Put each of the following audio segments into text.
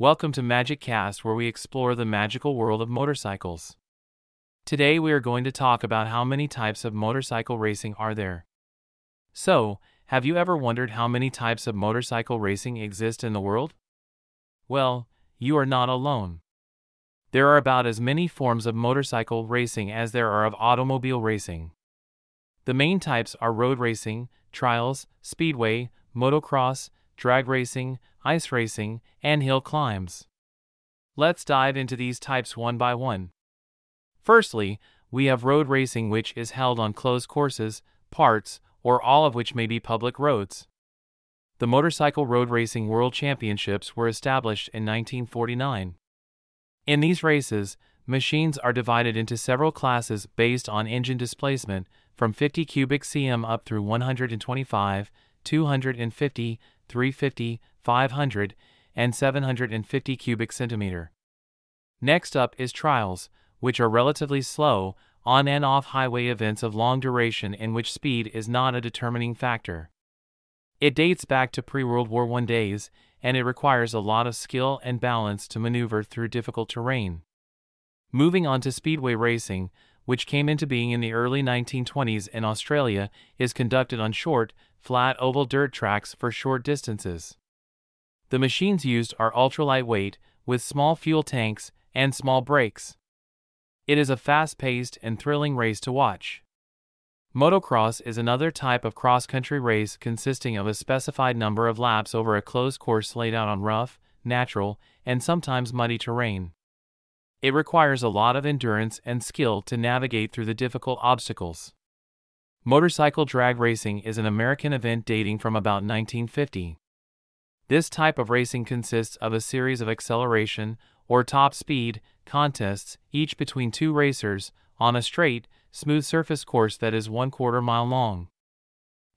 Welcome to Magic Cast, where we explore the magical world of motorcycles. Today, we are going to talk about how many types of motorcycle racing are there. So, have you ever wondered how many types of motorcycle racing exist in the world? Well, you are not alone. There are about as many forms of motorcycle racing as there are of automobile racing. The main types are road racing, trials, speedway, motocross, drag racing, ice racing, and hill climbs. Let's dive into these types one by one. Firstly, we have road racing, which is held on closed courses, parts, or all of which may be public roads. The Motorcycle Road Racing World Championships were established in 1949. In these races, machines are divided into several classes based on engine displacement from 50 cubic cm up through 125, 250, 350, 500, and 750 cubic centimeter. Next up is trials, which are relatively slow, on and off highway events of long duration in which speed is not a determining factor. It dates back to pre World War I days, and it requires a lot of skill and balance to maneuver through difficult terrain. Moving on to speedway racing, which came into being in the early 1920s in Australia, is conducted on short, flat oval dirt tracks for short distances. The machines used are ultra lightweight, with small fuel tanks and small brakes. It is a fast paced and thrilling race to watch. Motocross is another type of cross country race consisting of a specified number of laps over a closed course laid out on rough, natural, and sometimes muddy terrain. It requires a lot of endurance and skill to navigate through the difficult obstacles. Motorcycle drag racing is an American event dating from about 1950. This type of racing consists of a series of acceleration, or top speed, contests, each between two racers, on a straight, smooth surface course that is one quarter mile long.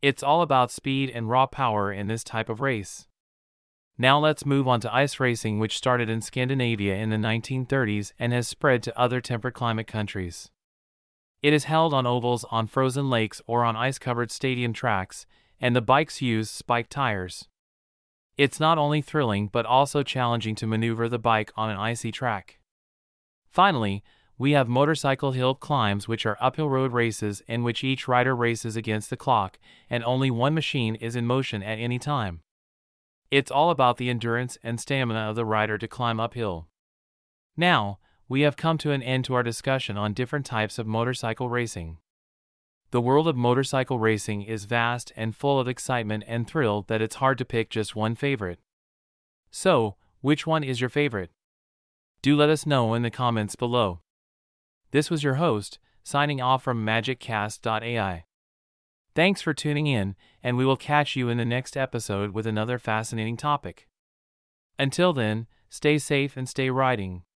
It's all about speed and raw power in this type of race. Now let's move on to ice racing, which started in Scandinavia in the 1930s and has spread to other temperate climate countries. It is held on ovals on frozen lakes or on ice covered stadium tracks, and the bikes use spiked tires. It's not only thrilling but also challenging to maneuver the bike on an icy track. Finally, we have motorcycle hill climbs, which are uphill road races in which each rider races against the clock and only one machine is in motion at any time. It's all about the endurance and stamina of the rider to climb uphill. Now, we have come to an end to our discussion on different types of motorcycle racing. The world of motorcycle racing is vast and full of excitement and thrill that it's hard to pick just one favorite. So, which one is your favorite? Do let us know in the comments below. This was your host, signing off from MagicCast.ai. Thanks for tuning in, and we will catch you in the next episode with another fascinating topic. Until then, stay safe and stay riding.